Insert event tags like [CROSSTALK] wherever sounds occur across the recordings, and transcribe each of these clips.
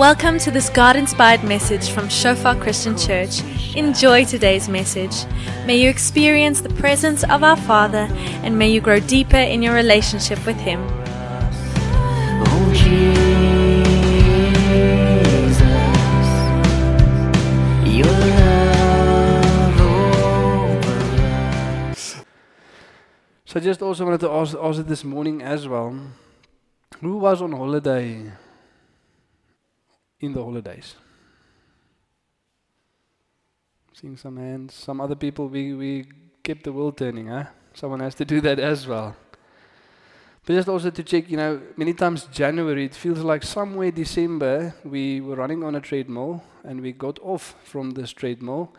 Welcome to this God inspired message from Shofar Christian Church. Enjoy today's message. May you experience the presence of our Father and may you grow deeper in your relationship with Him. Oh Jesus, your love overflows. So I just also wanted to ask, ask it this morning as well. Who was on holiday in the holidays? Seeing some hands. Some other people, we, we kept the world turning, huh? Someone has to do that as well. But just also to check, you know, many times January, it feels like somewhere December, we were running on a treadmill and we got off from this treadmill.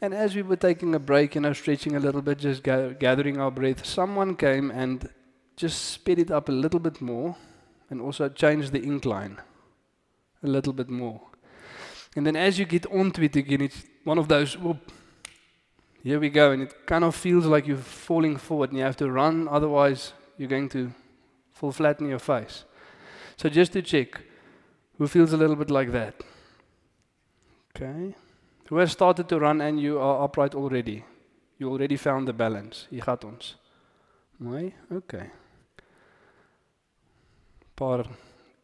And as we were taking a break, you know, stretching a little bit, just ga- gathering our breath, someone came and just sped it up a little bit more and also changed the incline a little bit more. And then as you get onto it again, it's one of those, whoop, here we go. And it kind of feels like you're falling forward and you have to run, otherwise, you're going to fall flat in your face. So just to check, who feels a little bit like that? Okay. Who has started to run and you are upright already? You already found the balance. Jy gaat ons. Okay. Paar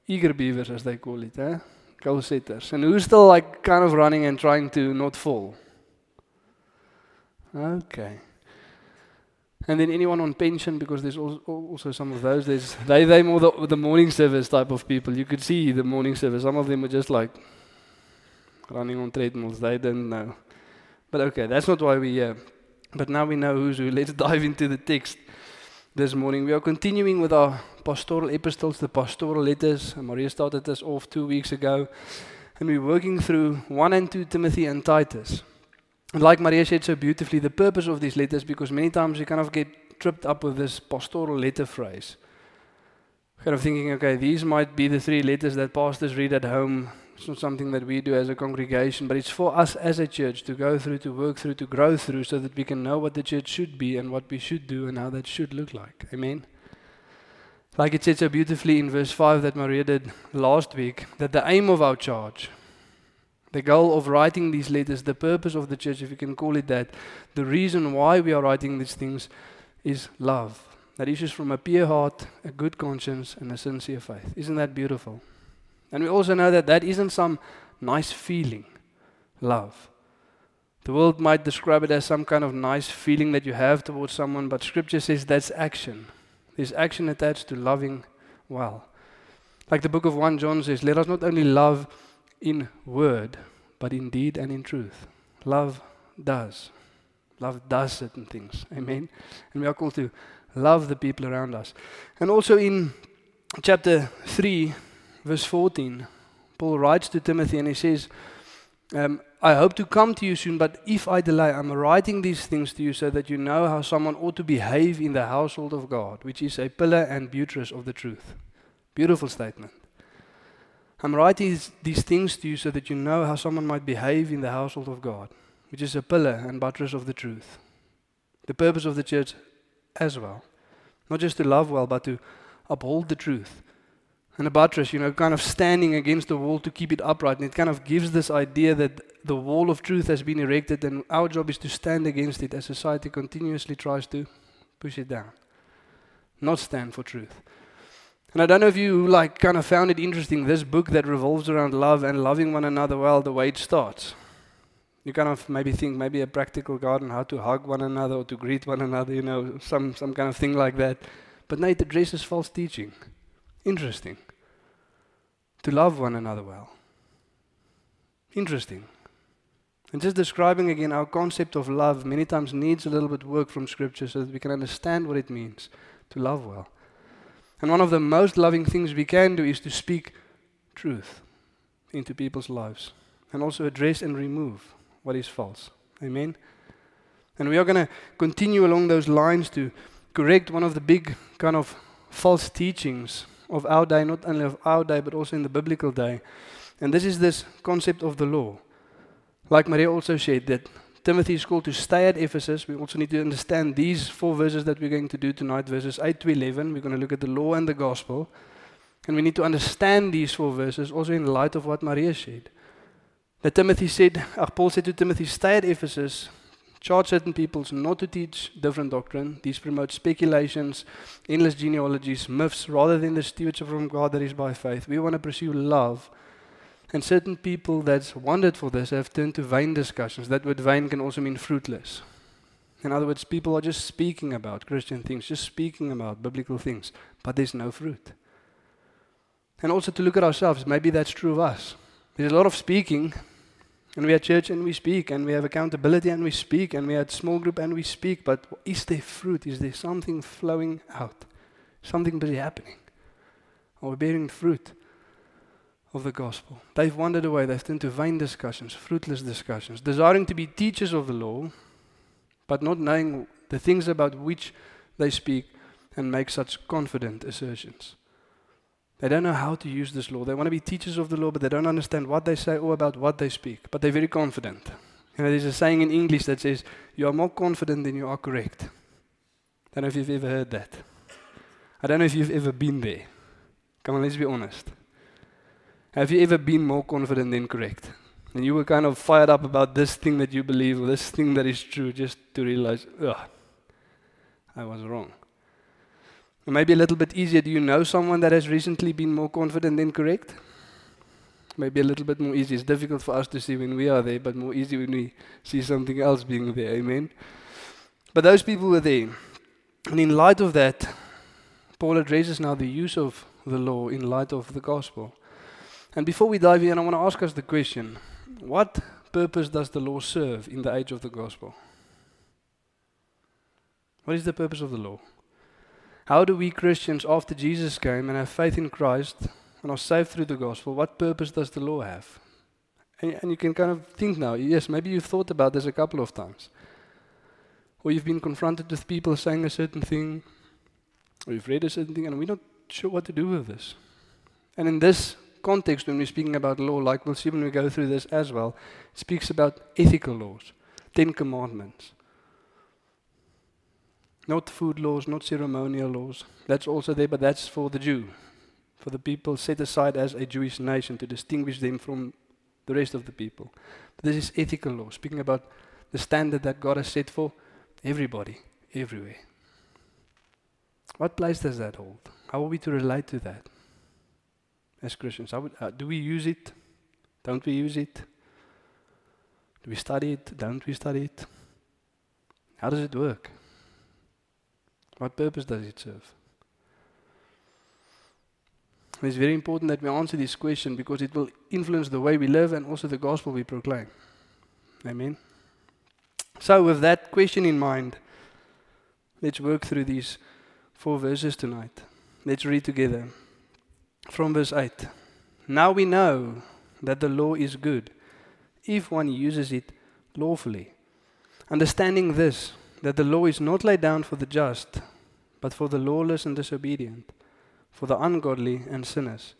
eager beavers as they call it, eh? Goal setters. And who's still like kind of running and trying to not fall? Okay. And then anyone on pension, because there's al- al- also some of those. There's they they more the, the morning service type of people. You could see the morning service. Some of them were just like running on treadmills. They didn't know. But okay, that's not why we're here. But now we know who's who. Let's [LAUGHS] dive into the text this morning. We are continuing with our pastoral epistles, the pastoral letters. Maria started this off two weeks ago. And we're working through 1 and 2 Timothy and Titus. And like Maria said so beautifully, the purpose of these letters, because many times you kind of get tripped up with this pastoral letter phrase. Kind of thinking, okay, these might be the three letters that pastors read at home. It's not something that we do as a congregation, but it's for us as a church to go through, to work through, to grow through, so that we can know what the church should be and what we should do and how that should look like. Amen. Like it said so beautifully in verse 5 that Maria did last week, that the aim of our charge, the goal of writing these letters, the purpose of the church, if you can call it that, the reason why we are writing these things is love. That issues from a pure heart, a good conscience, and a sincere faith. Isn't that beautiful? And we also know that that isn't some nice feeling, love. The world might describe it as some kind of nice feeling that you have towards someone, but Scripture says that's action. There's action attached to loving well. Like the book of 1 John says, let us not only love in word, but in deed and in truth. Love does. Love does certain things. Amen. And we are called to love the people around us. And also in chapter 3, verse 14, Paul writes to Timothy and he says, um, I hope to come to you soon, but if I delay, I'm writing these things to you so that you know how someone ought to behave in the household of God, which is a pillar and buttress of the truth. Beautiful statement. I'm writing these- these things to you so that you know how someone might behave in the household of God, which is a pillar and buttress of the truth. The purpose of the church as well. Not just to love well, but to uphold the truth. And a buttress, you know, kind of standing against the wall to keep it upright. And it kind of gives this idea that the wall of truth has been erected, and our job is to stand against it as society continuously tries to push it down. Not stand for truth. And I don't know if you like kind of found it interesting, this book that revolves around love and loving one another well, the way it starts. You kind of maybe think maybe a practical garden, how to hug one another or to greet one another, you know, some, some kind of thing like that. But no, it addresses false teaching. Interesting. To love one another well. Interesting. And just describing again our concept of love many times needs a little bit work from Scripture so that we can understand what it means to love well. And one of the most loving things we can do is to speak truth into people's lives and also address and remove what is false. Amen. And we are going to continue along those lines to correct one of the big kind of false teachings of our day, not only of our day, but also in the biblical day. And this is this concept of the law. Like Maria also said, that Timothy is called to stay at Ephesus. We also need to understand these four verses that we're going to do tonight, verses 8 to 11. We're going to look at the law and the gospel. And we need to understand these four verses also in light of what Maria said. That Timothy said, Paul said to Timothy, stay at Ephesus, charge certain peoples not to teach different doctrine. These promote speculations, endless genealogies, myths, rather than the stewardship from God that is by faith. We want to pursue love. And certain people that's wandered for this have turned to vain discussions. That word vain can also mean fruitless. In other words, people are just speaking about Christian things, just speaking about biblical things, but there's no fruit. And also to look at ourselves, maybe that's true of us. There's a lot of speaking, and we are church and we speak, and we have accountability and we speak, and we are small group and we speak, but is there fruit? Is there something flowing out? Something busy happening? Are we bearing fruit of the gospel? They've wandered away, they've turned to vain discussions, fruitless discussions, desiring to be teachers of the law, but not knowing the things about which they speak and make such confident assertions. They don't know how to use this law. They want to be teachers of the law, but they don't understand what they say or about what they speak. But they're very confident. You know, there's a saying in English that says, You are more confident than you are correct. I don't know if you've ever heard that. I don't know if you've ever been there. Come on, let's be honest. Have you ever been more confident than correct? And you were kind of fired up about this thing that you believe or this thing that is true just to realize, ugh, I was wrong. Maybe a little bit easier. Do you know someone that has recently been more confident than correct? Maybe a little bit more easy. It's difficult for us to see when we are there, but more easy when we see something else being there. Amen. But those people were there. And in light of that, Paul addresses now the use of the law in light of the gospel. And before we dive in, I want to ask us the question what purpose does the law serve in the age of the gospel? What is the purpose of the law? How do we Christians, after Jesus came and have faith in Christ and are saved through the gospel, what purpose does the law have? And, and you can kind of think now, yes, maybe you've thought about this a couple of times. Or you've been confronted with people saying a certain thing, or you've read a certain thing, and we're not sure what to do with this. And in this context, when we're speaking about law, like we'll see when we go through this as well, it speaks about ethical laws, Ten Commandments. Not food laws, not ceremonial laws. That's also there, but that's for the Jew, for the people set aside as a Jewish nation to distinguish them from the rest of the people. But this is ethical law, speaking about the standard that God has set for everybody, everywhere. What place does that hold? How are we to relate to that as Christians? Would, uh, do we use it? Don't we use it? Do we study it? Don't we study it? How does it work? What purpose does it serve? it's very important that we answer this question because it will influence the way we live and also the gospel we proclaim. Amen. So, with that question in mind, let's work through these four verses tonight. Let's read together. From verse 8 Now we know that the law is good if one uses it lawfully. Understanding this, that the law is not laid down for the just, but for the lawless and disobedient, for the ungodly and sinners,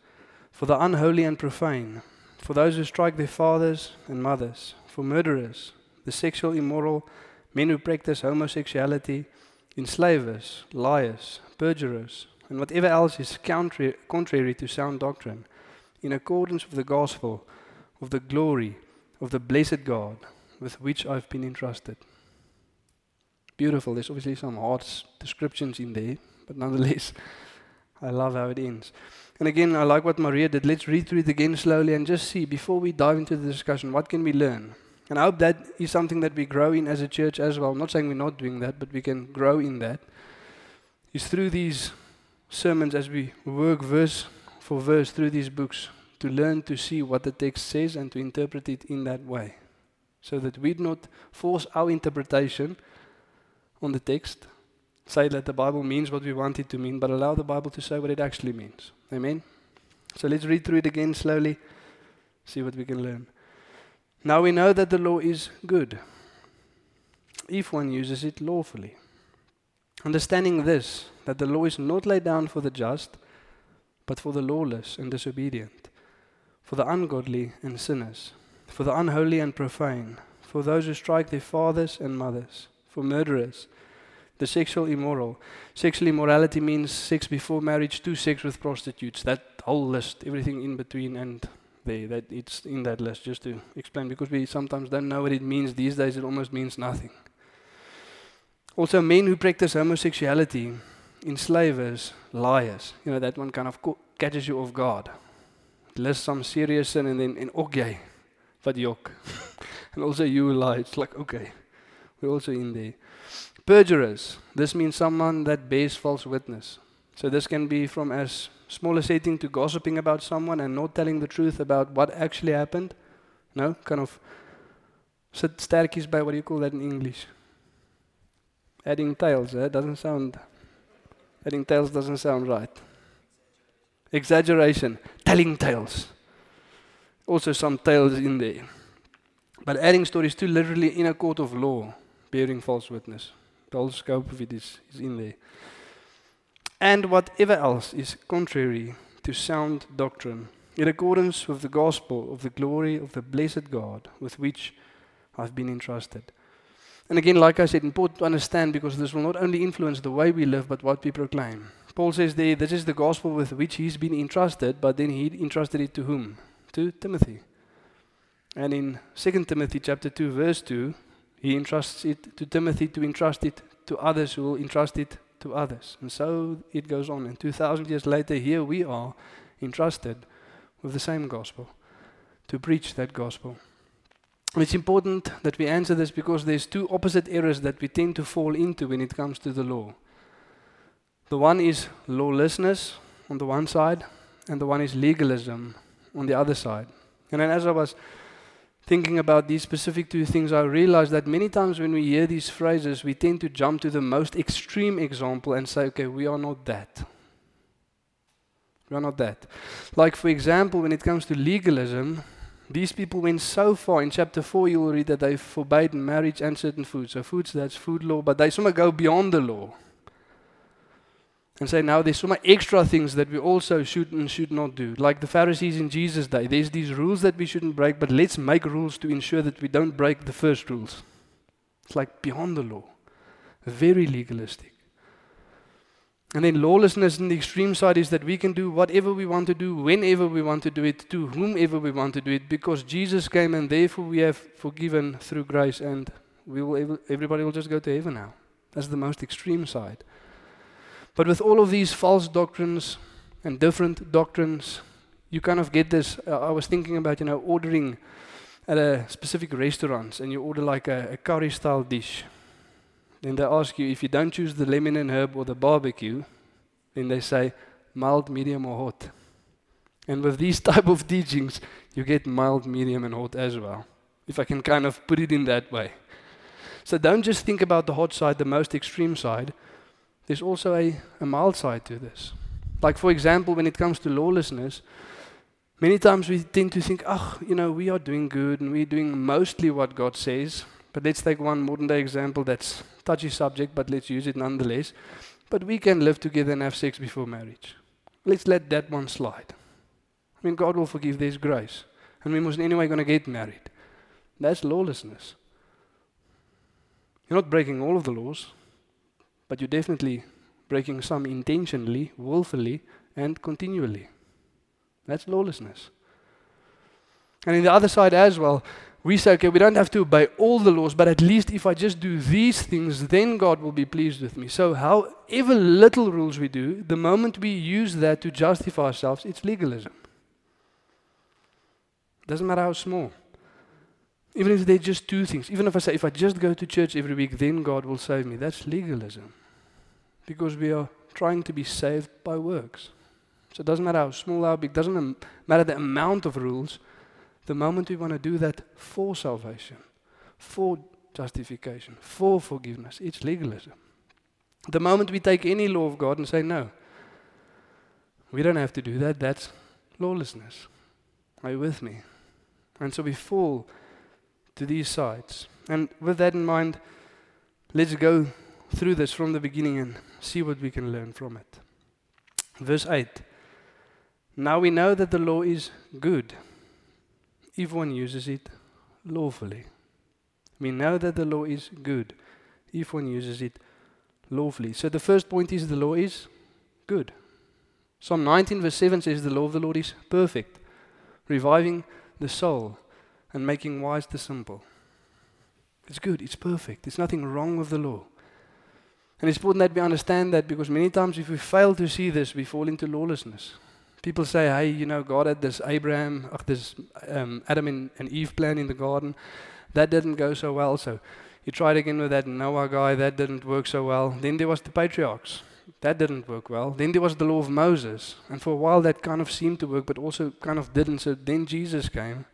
for the unholy and profane, for those who strike their fathers and mothers, for murderers, the sexual immoral, men who practice homosexuality, enslavers, liars, perjurers, and whatever else is contrary, contrary to sound doctrine, in accordance with the gospel of the glory of the blessed God with which I've been entrusted beautiful. There's obviously some hard descriptions in there, but nonetheless, [LAUGHS] I love how it ends. And again, I like what Maria did. Let's read through it again slowly and just see, before we dive into the discussion, what can we learn? And I hope that is something that we grow in as a church as well. I'm not saying we're not doing that, but we can grow in that. Is through these sermons, as we work verse for verse through these books, to learn to see what the text says and to interpret it in that way. So that we do not force our interpretation on the text, say that the Bible means what we want it to mean, but allow the Bible to say what it actually means. Amen? So let's read through it again slowly, see what we can learn. Now we know that the law is good if one uses it lawfully. Understanding this, that the law is not laid down for the just, but for the lawless and disobedient, for the ungodly and sinners, for the unholy and profane, for those who strike their fathers and mothers for murderers, The sexual immoral. Sexual immorality means sex before marriage to sex with prostitutes. That whole list, everything in between and there, that it's in that list, just to explain, because we sometimes don't know what it means. These days it almost means nothing. Also, men who practice homosexuality, enslavers, liars. You know, that one kind of catches you off guard. It lists some serious sin and then, and okay, but yok. [LAUGHS] and also you lie. It's like, okay, also in there. Perjurers. This means someone that bears false witness. So this can be from as small a setting to gossiping about someone and not telling the truth about what actually happened. No, kind of sit sterkies by what do you call that in English? Adding tails, eh? Doesn't sound adding tails doesn't sound right. Exaggeration, telling tales. Also some tales in there. But adding stories to literally in a court of law, bearing false witness. The whole scope of it is, is in there and whatever else is contrary to sound doctrine, in accordance with the gospel of the glory of the blessed God with which I've been entrusted. And again, like I said, important to understand because this will not only influence the way we live, but what we proclaim. Paul says there, this is the gospel with which he's been entrusted, but then he entrusted it to whom? To Timothy. And in 2 Timothy chapter 2, verse 2, he entrusts it to Timothy to entrust it to others who will entrust it to others. And so it goes on. And 2,000 years later, here we are entrusted with the same gospel to preach that gospel. It's important that we answer this because there's two opposite errors that we tend to fall into when it comes to the law. The one is lawlessness on the one side, and the one is legalism on the other side. And then as I was thinking about these specific two things, I realized that many times when we hear these phrases, we tend to jump to the most extreme example and say, okay, we are not that. We are not that. Like, for example, when it comes to legalism, these people went so far. In chapter 4, you will read that they forbade marriage and certain foods. So, foods, that's food law, but they somehow go beyond the law and say now there's so many extra things that we also should and should not do. Like the Pharisees in Jesus' day, there's these rules that we shouldn't break, but let's make rules to ensure that we don't break the first rules. It's like beyond the law, very legalistic. And then lawlessness in the extreme side is that we can do whatever we want to do, whenever we want to do it, to whomever we want to do it, because Jesus came and therefore we have forgiven through grace, and we will, everybody will just go to heaven now. That's the most extreme side. But with all of these false doctrines and different doctrines, you kind of get this. Uh, I was thinking about, you know, ordering at a specific restaurants and you order like a, a curry style dish. Then they ask you if you don't choose the lemon and herb or the barbecue, then they say mild, medium, or hot. And with these [LAUGHS] type of teachings, you get mild, medium, and hot as well. If I can kind of put it in that way. So don't just think about the hot side, the most extreme side there's also a, a mild side to this. Like, for example, when it comes to lawlessness, many times we tend to think, oh, you know, we are doing good and we're doing mostly what God says. But let's take one modern day example that's touchy subject, but let's use it nonetheless. But we can live together and have sex before marriage. Let's let that one slide. I mean, God will forgive, there's grace. And we must anyway going to get married. That's lawlessness. You're not breaking all of the laws, but you're definitely breaking some intentionally, willfully, and continually. That's lawlessness. And in the other side as well, we say, okay, we don't have to obey all the laws, but at least if I just do these things, then God will be pleased with me. So, however little rules we do, the moment we use that to justify ourselves, it's legalism. Doesn't matter how small. Even if they just two things. Even if I say, if I just go to church every week, then God will save me. That's legalism. Because we are trying to be saved by works. So it doesn't matter how small, how big, doesn't matter the amount of rules. The moment we want to do that for salvation, for justification, for forgiveness, it's legalism. The moment we take any law of God and say, no, we don't have to do that, that's lawlessness. Are you with me? And so we fall to these sides. And with that in mind, let's go through this from the beginning and see what we can learn from it. Verse 8 Now we know that the law is good if one uses it lawfully. We know that the law is good if one uses it lawfully. So the first point is the law is good. Psalm 19, verse 7 says, The law of the Lord is perfect, reviving the soul and making wise the simple. It's good, it's perfect. There's nothing wrong with the law. And it's important that we understand that because many times if we fail to see this, we fall into lawlessness. People say, hey, you know, God had this Abraham, ach, this um, Adam and, and Eve plan in the garden. That didn't go so well. So you tried again with that Noah guy. That didn't work so well. Then there was the patriarchs. That didn't work well. Then there was the law of Moses. And for a while that kind of seemed to work, but also kind of didn't. So then Jesus came.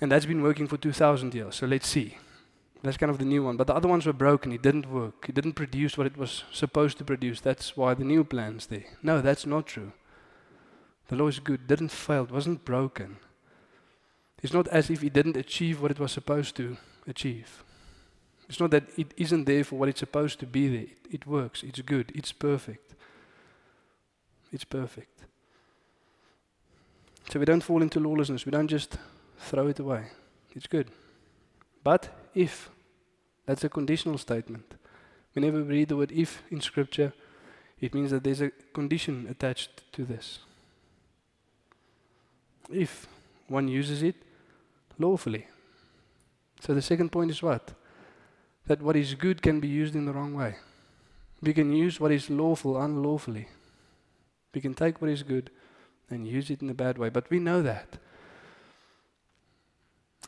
And that's been working for 2,000 years. So let's see. That's kind of the new one. But the other ones were broken. It didn't work. It didn't produce what it was supposed to produce. That's why the new plan's there. No, that's not true. The law is good. Didn't fail. It wasn't broken. It's not as if it didn't achieve what it was supposed to achieve. It's not that it isn't there for what it's supposed to be there. It, it works. It's good. It's perfect. It's perfect. So we don't fall into lawlessness. We don't just throw it away. It's good. But if, that's a conditional statement. Whenever we read the word if in Scripture, it means that there's a condition attached to this. If one uses it lawfully. So the second point is what? That what is good can be used in the wrong way. We can use what is lawful unlawfully. We can take what is good and use it in a bad way. But we know that.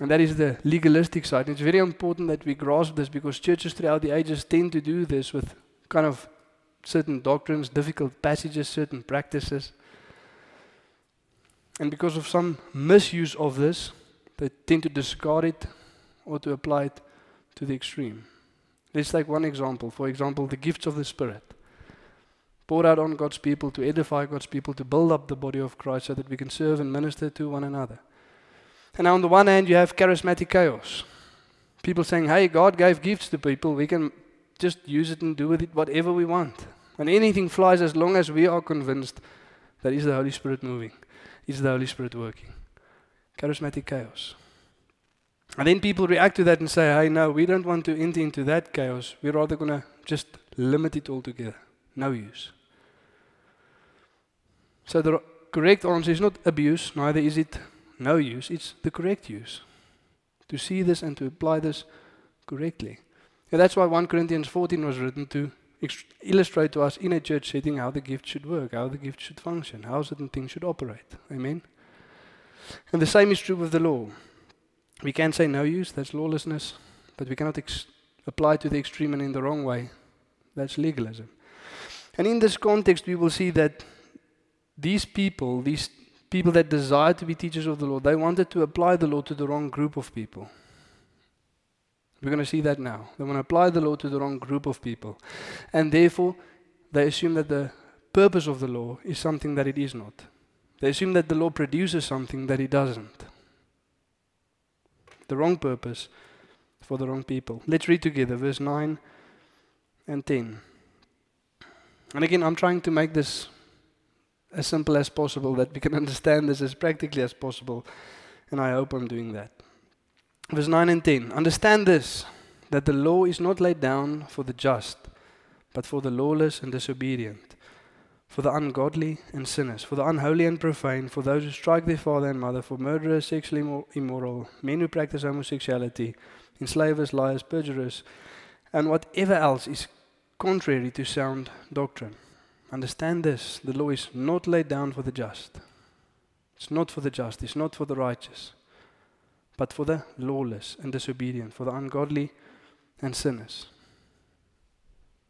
And that is the legalistic side. It's very important that we grasp this because churches throughout the ages tend to do this with kind of certain doctrines, difficult passages, certain practices. And because of some misuse of this, they tend to discard it or to apply it to the extreme. Let's take one example. For example, the gifts of the Spirit. Poured out on God's people to edify God's people, to build up the body of Christ so that we can serve and minister to one another. And on the one hand, you have charismatic chaos. People saying, hey, God gave gifts to people, we can just use it and do with it whatever we want. And anything flies as long as we are convinced that is the Holy Spirit moving, is the Holy Spirit working. Charismatic chaos. And then people react to that and say, hey, no, we don't want to enter into that chaos. We're rather going to just limit it altogether. No use. So the correct answer is not abuse, neither is it no use, it's the correct use. To see this and to apply this correctly. And that's why 1 Corinthians 14 was written to illustrate to us in a church setting how the gift should work, how the gift should function, how certain things should operate. Amen? And the same is true with the law. We can say no use, that's lawlessness, but we cannot ex- apply to the extreme and in the wrong way. That's legalism. And in this context, we will see that these people, these people that desired to be teachers of the law, they wanted to apply the law to the wrong group of people. We're going to see that now. They want to apply the law to the wrong group of people. And therefore, they assume that the purpose of the law is something that it is not. They assume that the law produces something that it doesn't. The wrong purpose for the wrong people. Let's read together verse 9 and 10. And again, I'm trying to make this as simple as possible, that we can [LAUGHS] understand this as practically as possible. And I hope I'm doing that. Verse 9 and 10. Understand this, that the law is not laid down for the just, but for the lawless and disobedient, for the ungodly and sinners, for the unholy and profane, for those who strike their father and mother, for murderers, sexually immoral, men who practice homosexuality, enslavers, liars, perjurers, and whatever else is contrary to sound doctrine Understand this the law is not laid down for the just. It's not for the just, it's not for the righteous, but for the lawless and disobedient, for the ungodly and sinners.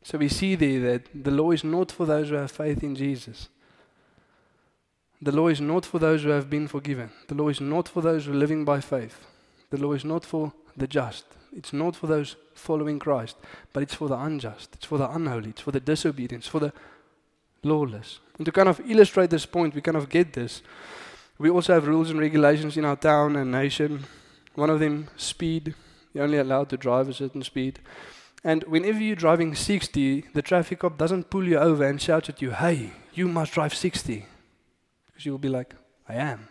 So we see there that the law is not for those who have faith in Jesus. The law is not for those who have been forgiven. The law is not for those who are living by faith. The law is not for the just. It's not for those following Christ, but it's for the unjust. It's for the unholy. It's for the disobedient. It's for the lawless. And to kind of illustrate this point, we kind of get this. We also have rules and regulations in our town and nation. One of them, speed. You're only allowed to drive a certain speed. And whenever you're driving 60, the traffic cop doesn't pull you over and shout at you, hey, you must drive 60. Because you'll be like, I am.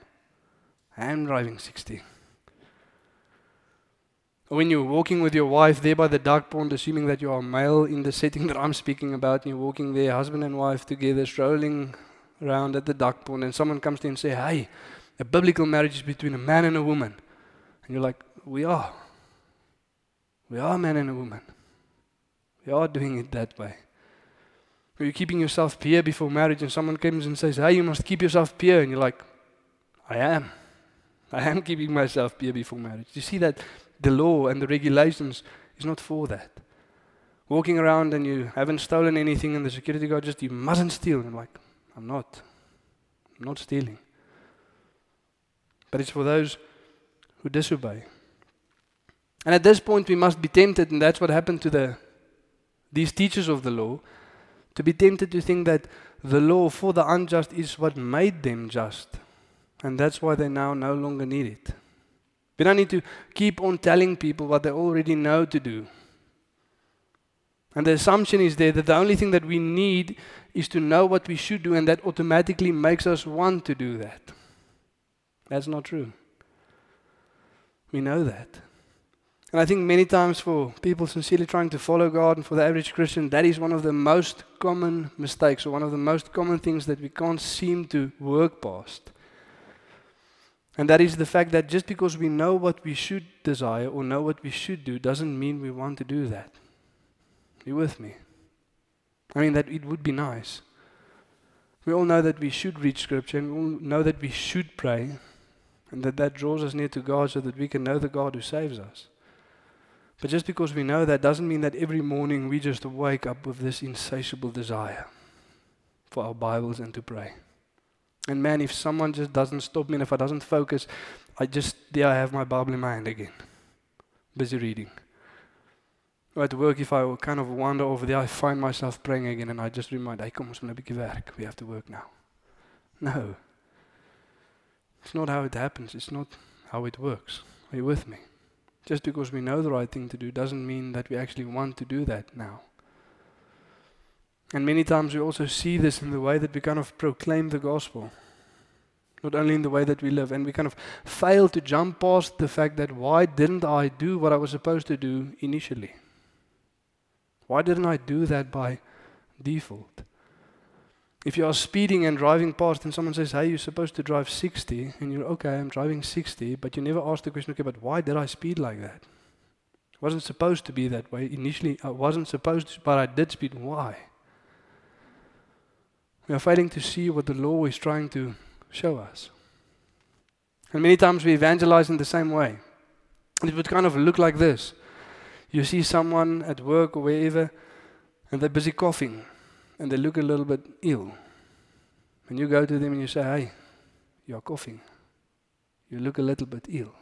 I am driving 60. When you're walking with your wife there by the duck pond, assuming that you are male in the setting [LAUGHS] that I'm speaking about, and you're walking there, husband and wife together, strolling around at the duck pond, and someone comes to you and say, Hey, a biblical marriage is between a man and a woman. And you're like, We are. We are a man and a woman. We are doing it that way. Or you're keeping yourself pure before marriage, and someone comes and says, Hey, you must keep yourself pure. And you're like, I am. I am keeping myself pure before marriage. You see that the law and the regulations is not for that. Walking around and you haven't stolen anything, and the security guard just, you mustn't steal. And I'm like, I'm not. I'm not stealing. But it's for those who disobey. And at this point, we must be tempted, and that's what happened to the, these teachers of the law, to be tempted to think that the law for the unjust is what made them just. And that's why they now no longer need it. We don't need to keep on telling people what they already know to do. And the assumption is there that the only thing that we need is to know what we should do, and that automatically makes us want to do that. That's not true. We know that. And I think many times for people sincerely trying to follow God and for the average Christian, that is one of the most common mistakes or one of the most common things that we can't seem to work past. And that is the fact that just because we know what we should desire or know what we should do doesn't mean we want to do that. You with me? I mean, that it would be nice. We all know that we should read Scripture and we all know that we should pray and that that draws us near to God so that we can know the God who saves us. But just because we know that doesn't mean that every morning we just wake up with this insatiable desire for our Bibles and to pray. And man, if someone just doesn't stop me and if I doesn't focus, I just, there I have my Bible in my hand again, busy reading. At work, if I kind of wander over there, I find myself praying again and I just remind, hey, kom ons moet 'n bietjie werk. We have to work now. No. It's not how it happens. It's not how it works. Are you with me? Just because we know the right thing to do doesn't mean that we actually want to do that now. And many times we also see this in the way that we kind of proclaim the gospel. Not only in the way that we live, and we kind of fail to jump past the fact that why didn't I do what I was supposed to do initially? Why didn't I do that by default? If you are speeding and driving past and someone says, hey, you're supposed to drive 60, and you're okay, I'm driving 60, but you never ask the question, okay, but why did I speed like that? It wasn't supposed to be that way. Initially, I wasn't supposed to, but I did speed. Why? We are failing to see what the law is trying to show us. And many times we evangelize in the same way. It would kind of look like this you see someone at work or wherever, and they're busy coughing, and they look a little bit ill. And you go to them and you say, Hey, you're coughing. You look a little bit ill.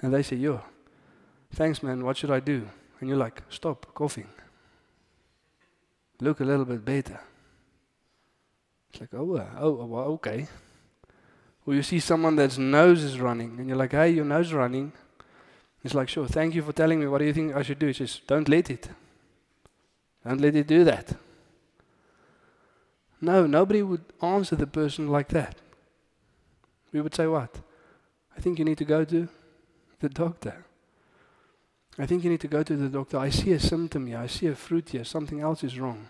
And they say, Yo, thanks, man. What should I do? And you're like, Stop coughing. Look a little bit better. It's like, oh, uh, oh, oh, well, okay. Or you see someone that's nose is running, and you're like, hey, your nose running. It's like, sure, thank you for telling me. What do you think I should do? He says, don't let it. Don't let it do that. No, nobody would answer the person like that. We would say, what? I think you need to go to the doctor. I think you need to go to the doctor. I see a symptom here. I see a fruit here. Something else is wrong.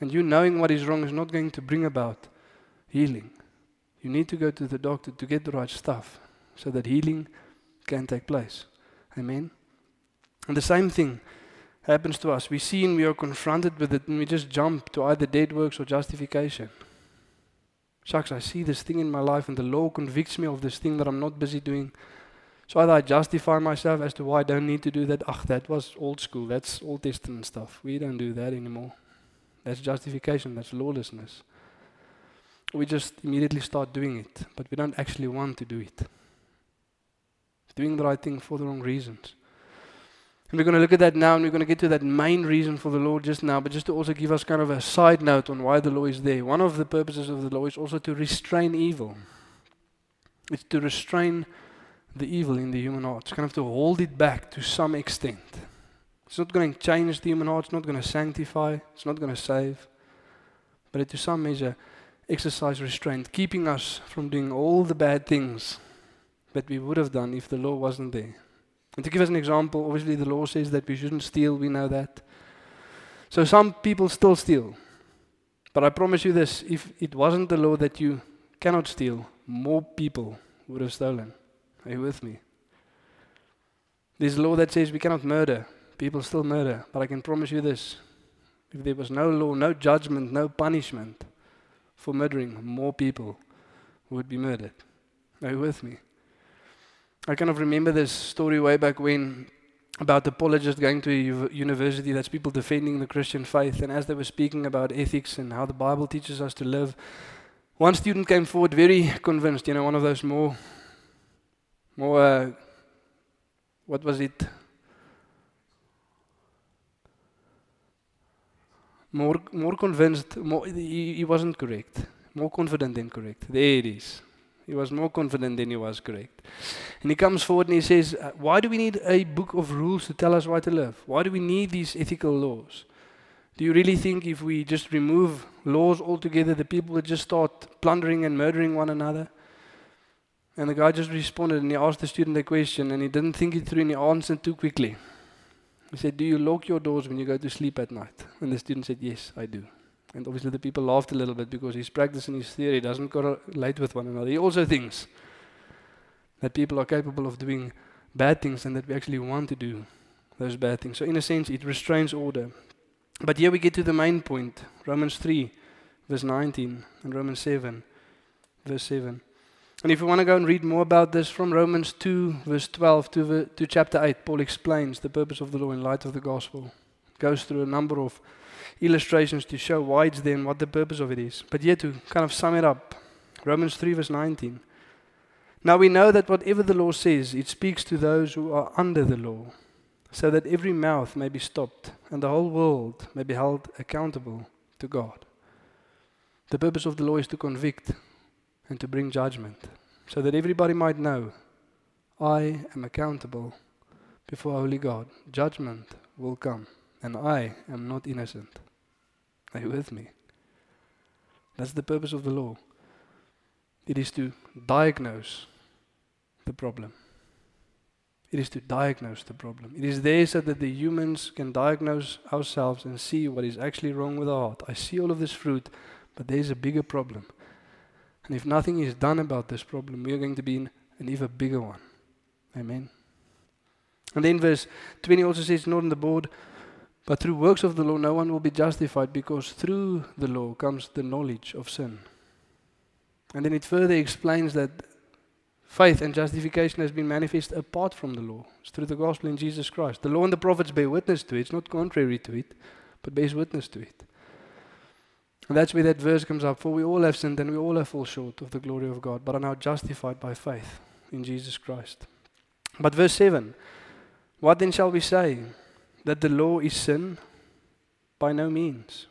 And you knowing what is wrong is not going to bring about healing. You need to go to the doctor to get the right stuff so that healing can take place. Amen. And the same thing happens to us. We see and we are confronted with it and we just jump to either dead works or justification. Shucks, I see this thing in my life and the law convicts me of this thing that I'm not busy doing. So either I justify myself as to why I don't need to do that. Ach, that was old school. That's Old Testament stuff. We don't do that anymore. That's justification, that's lawlessness. We just immediately start doing it, but we don't actually want to do it. Doing the right thing for the wrong reasons. And we're going to look at that now, and we're going to get to that main reason for the law just now, but just to also give us kind of a side note on why the law is there. One of the purposes of the law is also to restrain evil. It's to restrain the evil in the human heart. It's kind of to hold it back to some extent. It's not going to change the human heart, it's not going to sanctify, it's not going to save, but it to some measure exercise restraint, keeping us from doing all the bad things, that we would have done if the law wasn't there. And to give us an example, obviously the law says that we shouldn't steal, we know that. So some people still steal. But I promise you this if it wasn't the law that you cannot steal, more people would have stolen. Are you with me? There's a law that says we cannot murder. People still murder. But I can promise you this if there was no law, no judgment, no punishment for murdering, more people would be murdered. Are you with me? I kind of remember this story way back when about apologists going to university, that's people defending the Christian faith. And as they were speaking about ethics and how the Bible teaches us to live, one student came forward very convinced, you know, one of those more, more, uh, what was it? More, more convinced, more, he, he wasn't correct. More confident than correct. There it is. He was more confident than he was correct. And he comes forward and he says, uh, Why do we need a book of rules to tell us why to live? Why do we need these ethical laws? Do you really think if we just remove laws altogether, the people would just start plundering and murdering one another? And the guy just responded and he asked the student a question and he didn't think it through and he answered too quickly. He said, Do you lock your doors when you go to sleep at night? And the student said, Yes, I do. And obviously the people laughed a little bit because he's practicing his theory, doesn't correlate with one another. He also thinks that people are capable of doing bad things and that we actually want to do those bad things. So in a sense, it restrains order. But here we get to the main point, Romans 3, verse 19, and Romans 7, verse 7. And if you want to go and read more about this from Romans 2, verse 12 to, the, to chapter 8, Paul explains the purpose of the law in light of the gospel. Goes through a number of illustrations to show why it's there and what the purpose of it is. But yet, to kind of sum it up, Romans 3, verse 19. Now we know that whatever the law says, it speaks to those who are under the law, so that every mouth may be stopped and the whole world may be held accountable to God. The purpose of the law is to convict and to bring judgment, so that everybody might know I am accountable before Holy God. Judgment will come, and I am not innocent. Are you with me? That's the purpose of the law. It is to diagnose the problem. It is to diagnose the problem. It is there so that the humans can diagnose ourselves and see what is actually wrong with our heart. I see all of this fruit, but there's a bigger problem. And if nothing is done about this problem, we are going to be in an even bigger one. Amen. And then verse 20 also says, Not on the board, but through works of the law, no one will be justified, because through the law comes the knowledge of sin. And then it further explains that faith and justification has been manifest apart from the law. It's through the gospel in Jesus Christ. The law and the prophets bear witness to it. It's not contrary to it, but bears witness to it. And that's where that verse comes up. For we all have sinned and we all have fallen short of the glory of God, but are now justified by faith in Jesus Christ. But verse 7 What then shall we say? That the law is sin? By no means.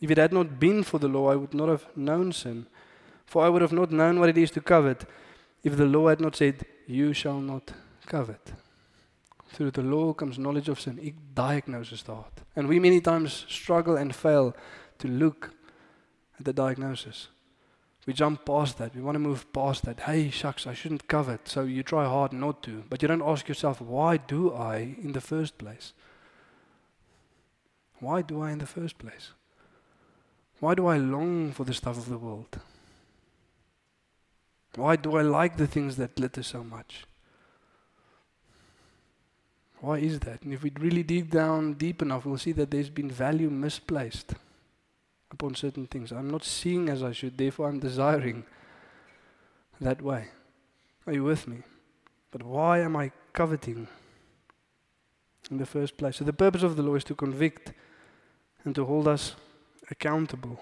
If it had not been for the law, I would not have known sin. For I would have not known what it is to covet if the law had not said, You shall not covet. Through the law comes knowledge of sin. It diagnoses the heart. And we many times struggle and fail to look at the diagnosis. We jump past that. We want to move past that. Hey, shucks, I shouldn't covet. So you try hard not to. But you don't ask yourself, why do I in the first place? Why do I in the first place? Why do I long for the stuff of the world? Why do I like the things that glitter so much? Why is that? And if we really dig down deep enough, we'll see that there's been value misplaced upon certain things. I'm not seeing as I should, therefore I'm desiring that way. Are you with me? But why am I coveting in the first place? So the purpose of the law is to convict and to hold us accountable.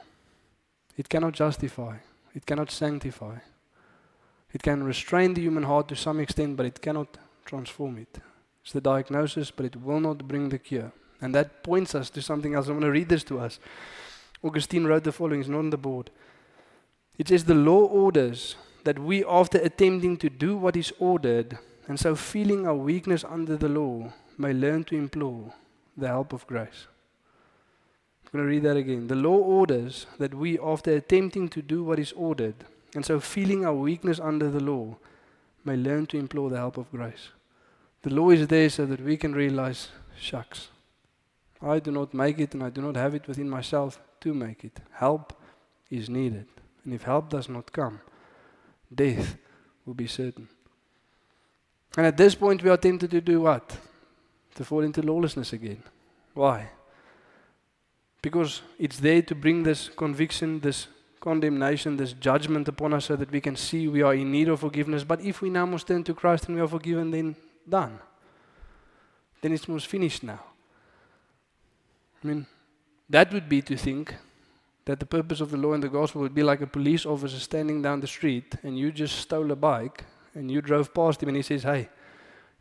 It cannot justify, it cannot sanctify. It can restrain the human heart to some extent, but it cannot transform it. It's the diagnosis, but it will not bring the cure. And that points us to something else. I want to read this to us. Augustine wrote the following, it's not on the board. It says, The law orders that we, after attempting to do what is ordered, and so feeling our weakness under the law, may learn to implore the help of grace. I'm going to read that again. The law orders that we, after attempting to do what is ordered, and so feeling our weakness under the law, may learn to implore the help of grace. The law is there so that we can realize, shucks, I do not make it and I do not have it within myself to make it. Help is needed. And if help does not come, death will be certain. And at this point, we are tempted to do what? To fall into lawlessness again. Why? Because it's there to bring this conviction, this condemnation, this judgment upon us so that we can see we are in need of forgiveness. But if we now must turn to Christ and we are forgiven, then done. Then it's most finished now. I mean, that would be to think that the purpose of the law and the gospel would be like a police officer standing down the street and you just stole a bike and you drove past him and he says, Hey,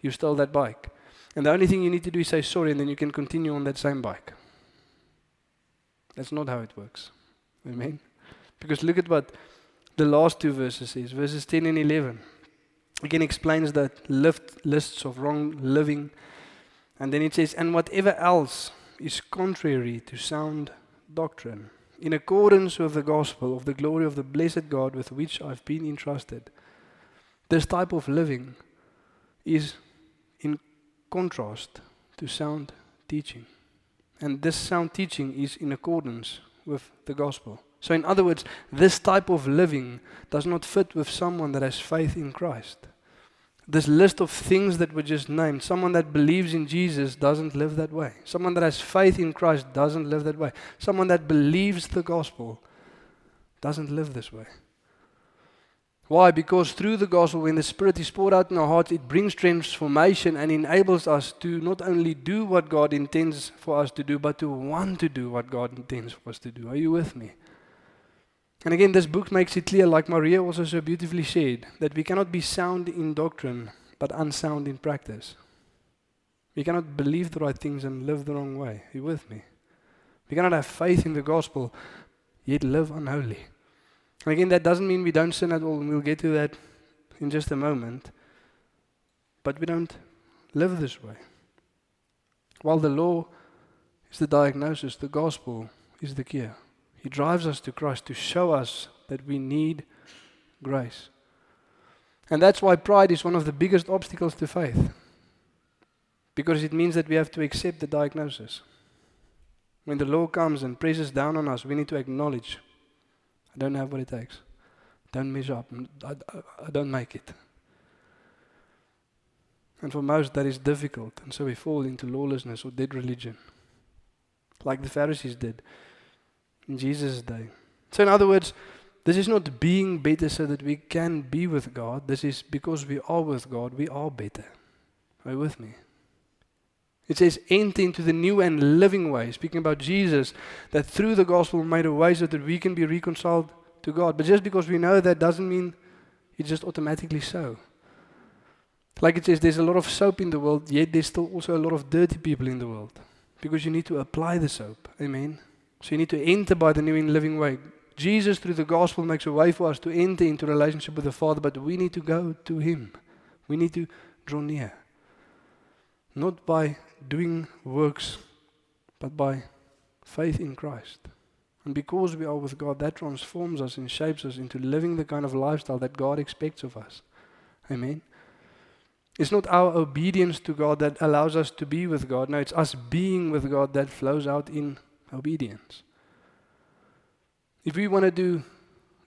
you stole that bike. And the only thing you need to do is say sorry and then you can continue on that same bike. That's not how it works. Amen. Because look at what the last two verses says, verses 10 and 11. Again explains that lift, lists of wrong living. And then it says, and whatever else is contrary to sound doctrine, in accordance with the gospel of the glory of the blessed God with which I've been entrusted. This type of living is in contrast to sound teaching. And this sound teaching is in accordance with the gospel. So, in other words, this type of living does not fit with someone that has faith in Christ. This list of things that were just named, someone that believes in Jesus doesn't live that way. Someone that has faith in Christ doesn't live that way. Someone that believes the gospel doesn't live this way. Why? Because through the gospel, when the Spirit is poured out in our hearts, it brings transformation and enables us to not only do what God intends for us to do, but to want to do what God intends for us to do. Are you with me? And again, this book makes it clear, like Maria also so beautifully said, that we cannot be sound in doctrine, but unsound in practice. We cannot believe the right things and live the wrong way. Are you with me? We cannot have faith in the gospel, yet live unholy. And again, that doesn't mean we don't sin at all, and we'll get to that in just a moment. But we don't live this way. While the law is the diagnosis, the gospel is the cure. He drives us to Christ to show us that we need grace. And that's why pride is one of the biggest obstacles to faith. Because it means that we have to accept the diagnosis. When the law comes and presses down on us, we need to acknowledge I don't have what it takes. Don't measure up. I, I, I don't make it. And for most, that is difficult. And so we fall into lawlessness or dead religion, like the Pharisees did in Jesus' day. So, in other words, this is not being better so that we can be with God. This is because we are with God, we are better. Are you with me? It says, enter into the new and living way, speaking about Jesus, that through the gospel made a way so that we can be reconciled to God. But just because we know that doesn't mean it's just automatically so. Like it says, there's a lot of soap in the world, yet there's still also a lot of dirty people in the world. Because you need to apply the soap. Amen. So you need to enter by the new and living way. Jesus, through the gospel, makes a way for us to enter into relationship with the Father, but we need to go to Him. We need to draw near. Not by doing works, but by faith in Christ. And because we are with God, that transforms us and shapes us into living the kind of lifestyle that God expects of us. Amen. It's not our obedience to God that allows us to be with God. No, it's us being with God that flows out in obedience. If we want to do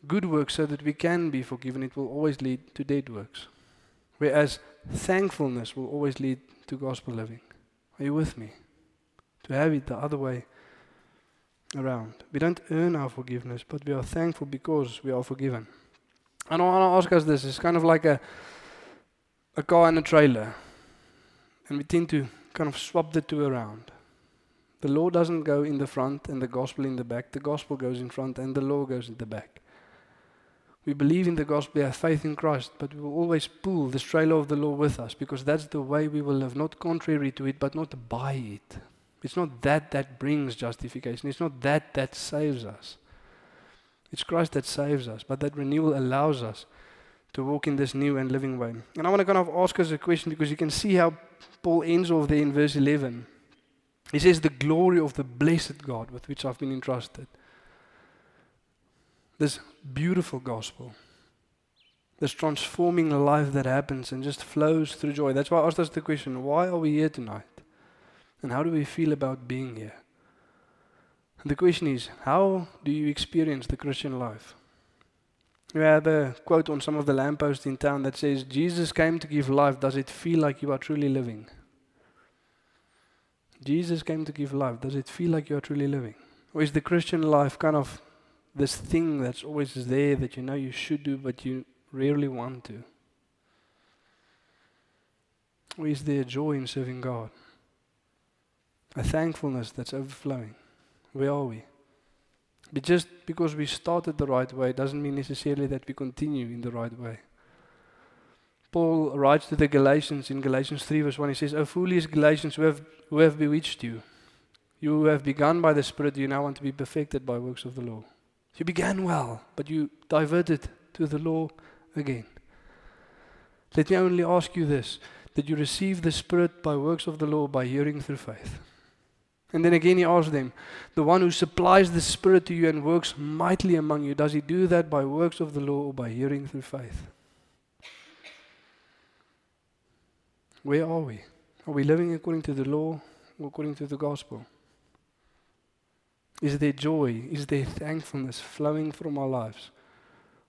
good works so that we can be forgiven, it will always lead to dead works. Whereas thankfulness will always lead to gospel living. Are you with me? To have it the other way around. We don't earn our forgiveness, but we are thankful because we are forgiven. And I want to ask us this it's kind of like a, a car and a trailer. And we tend to kind of swap the two around. The law doesn't go in the front and the gospel in the back. The gospel goes in front and the law goes in the back. We believe in the gospel, we have faith in Christ, but we will always pull the trailer of the law with us because that's the way we will live, not contrary to it, but not by it. It's not that that brings justification, it's not that that saves us. It's Christ that saves us, but that renewal allows us to walk in this new and living way. And I want to kind of ask us a question because you can see how Paul ends off there in verse 11. He says, The glory of the blessed God with which I've been entrusted. This beautiful gospel. This transforming life that happens and just flows through joy. That's why I asked us the question why are we here tonight? And how do we feel about being here? And the question is how do you experience the Christian life? We have a quote on some of the lampposts in town that says, Jesus came to give life. Does it feel like you are truly living? Jesus came to give life. Does it feel like you are truly living? Or is the Christian life kind of this thing that's always there that you know you should do, but you rarely want to? Or is there joy in serving God? A thankfulness that's overflowing? Where are we? But just because we started the right way doesn't mean necessarily that we continue in the right way. Paul writes to the Galatians in Galatians 3, verse 1, he says, O foolish Galatians, who have, who have bewitched you, you who have begun by the Spirit, you now want to be perfected by works of the law. You began well, but you diverted to the law again. Let me only ask you this Did you receive the Spirit by works of the law by hearing through faith? And then again he asks them, The one who supplies the Spirit to you and works mightily among you, does he do that by works of the law or by hearing through faith? Where are we? Are we living according to the law or according to the gospel? Is there joy? Is there thankfulness flowing from our lives?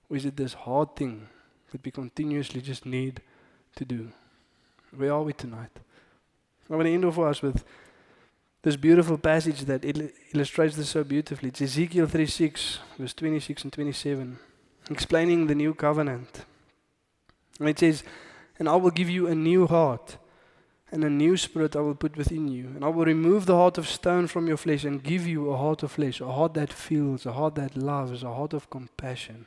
Or is it this hard thing that we continuously just need to do? Where are we tonight? I want to end off us with this beautiful passage that il- illustrates this so beautifully. It's Ezekiel 36, verse 26 and 27, explaining the new covenant. And it says, And I will give you a new heart, and a new spirit I will put within you. And I will remove the heart of stone from your flesh and give you a heart of flesh, a heart that feels, a heart that loves, a heart of compassion.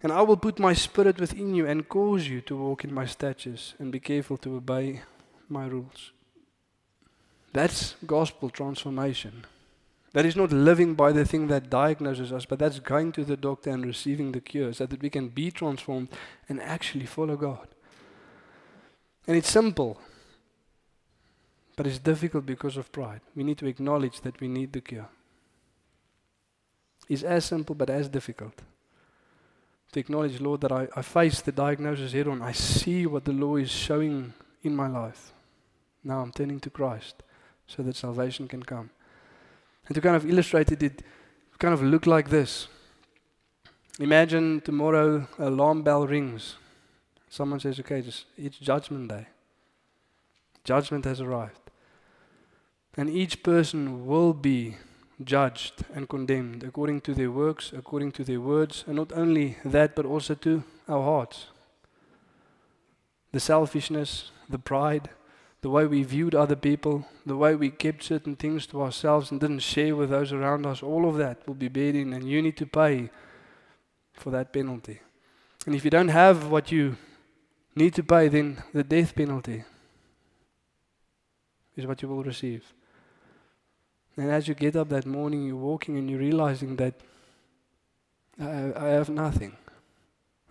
And I will put my spirit within you and cause you to walk in my statutes and be careful to obey my rules. That's gospel transformation. That is not living by the thing that diagnoses us, but that's going to the doctor and receiving the cure so that we can be transformed and actually follow God. And it's simple, but it's difficult because of pride. We need to acknowledge that we need the cure. It's as simple but as difficult to acknowledge, Lord, that I, I face the diagnosis head on. I see what the law is showing in my life. Now I'm turning to Christ so that salvation can come. And to kind of illustrate it, it kind of look like this. Imagine tomorrow alarm bell rings. Someone says, okay, just, it's judgment day. Judgment has arrived. And each person will be judged and condemned according to their works, according to their words, and not only that, but also to our hearts. The selfishness, the pride, the way we viewed other people, the way we kept certain things to ourselves and didn't share with those around us, all of that will be paid in, and you need to pay for that penalty. And if you don't have what you need to pay, then the death penalty is what you will receive. And as you get up that morning, you're walking and you're realizing that I, I have nothing.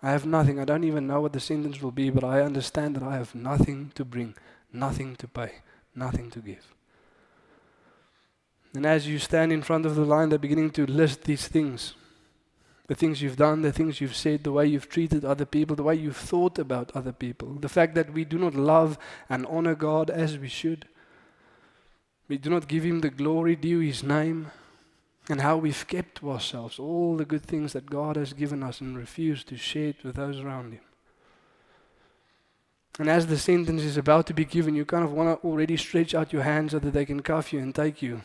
I have nothing. I don't even know what the sentence will be, but I understand that I have nothing to bring nothing to pay, nothing to give. And as you stand in front of the line, they're beginning to list these things the things you've done, the things you've said, the way you've treated other people, the way you've thought about other people, the fact that we do not love and honor God as we should. We do not give Him the glory due His name, and how we've kept to ourselves all the good things that God has given us and refused to share it with those around Him. And as the sentence is about to be given, you kind of want to already stretch out your hands so that they can cuff you and take you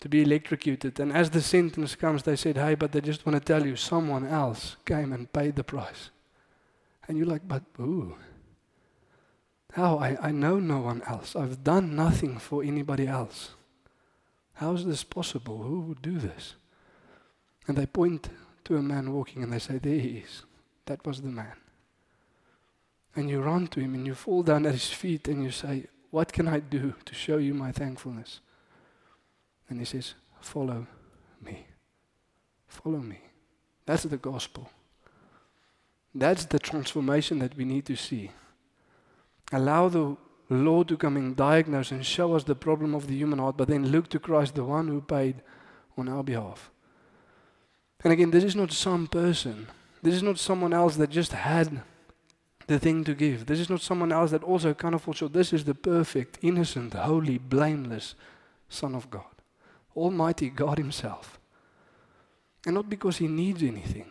to be electrocuted. And as the sentence comes, they said, Hey, but they just want to tell you someone else came and paid the price. And you're like, But who? How? I, I know no one else. I've done nothing for anybody else. How is this possible? Who would do this? And they point to a man walking and they say, There he is. That was the man. And you run to him and you fall down at his feet and you say, What can I do to show you my thankfulness? And he says, Follow me. Follow me. That's the gospel. That's the transformation that we need to see. Allow the Lord to come and diagnose and show us the problem of the human heart, but then look to Christ, the one who paid on our behalf. And again, this is not some person. This is not someone else that just had the thing to give. This is not someone else that also of falls short. This is the perfect, innocent, holy, blameless Son of God. Almighty God Himself. And not because He needs anything.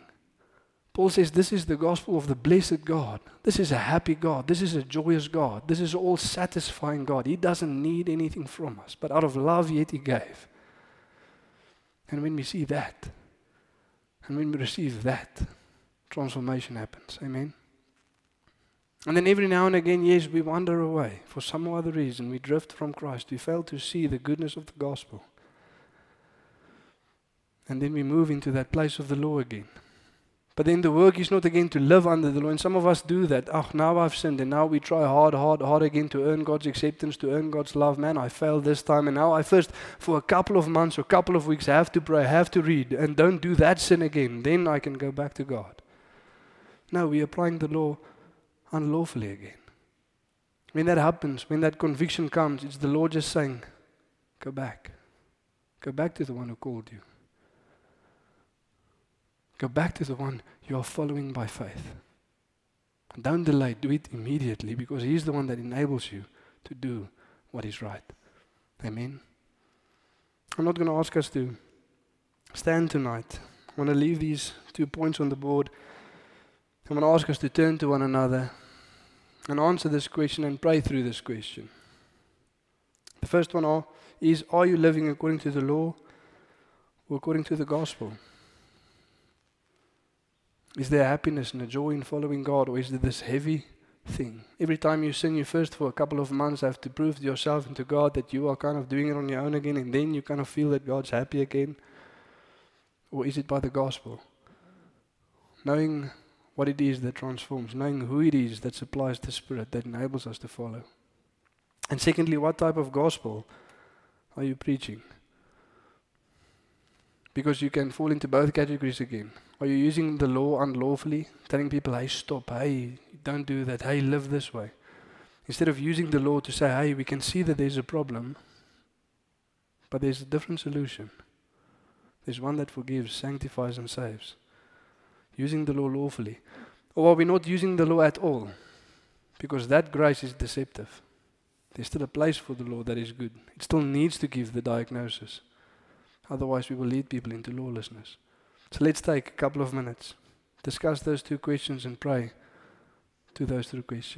Paul says this is the gospel of the blessed God. This is a happy God. This is a joyous God. This is all satisfying God. He doesn't need anything from us, but out of love, yet He gave. And when we see that, and when we receive that, transformation happens. Amen. And then every now and again, yes, we wander away for some other reason. We drift from Christ. We fail to see the goodness of the gospel. And then we move into that place of the law again. But then the work is not again to live under the law. And some of us do that. Oh, now I've sinned. And now we try hard, hard, hard again to earn God's acceptance, to earn God's love. Man, I failed this time. And now I first, for a couple of months or a couple of weeks, have to pray, have to read, and don't do that sin again. Then I can go back to God. No, we're applying the law unlawfully again. When that happens, when that conviction comes, it's the Lord just saying, Go back. Go back to the one who called you. Go back to the one you are following by faith. Don't delay, do it immediately because He's the one that enables you to do what is right. Amen. I'm not going to ask us to stand tonight. I want to leave these two points on the board. I'm going to ask us to turn to one another and answer this question and pray through this question. The first one is Are you living according to the law or according to the gospel? Is there happiness and a joy in following God, or is there this heavy thing? Every time you sin, you first, for a couple of months, have to prove to yourself and to God that you are kind of doing it on your own again, and then you kind of feel that God's happy again? Or is it by the gospel? Knowing what it is that transforms, knowing who it is that supplies the Spirit that enables us to follow. And secondly, what type of gospel are you preaching? Because you can fall into both categories again. Are you using the law unlawfully? Telling people, hey, stop, hey, don't do that, hey, live this way. Instead of using the law to say, hey, we can see that there's a problem, but there's a different solution. There's one that forgives, sanctifies, and saves using the law lawfully? Or are we not using the law at all? Because that grace is deceptive. There's still a place for the law that is good. It still needs to give the diagnosis. Otherwise, we will lead people into lawlessness. So let's take a couple of minutes, discuss those two questions, and pray to those two questions.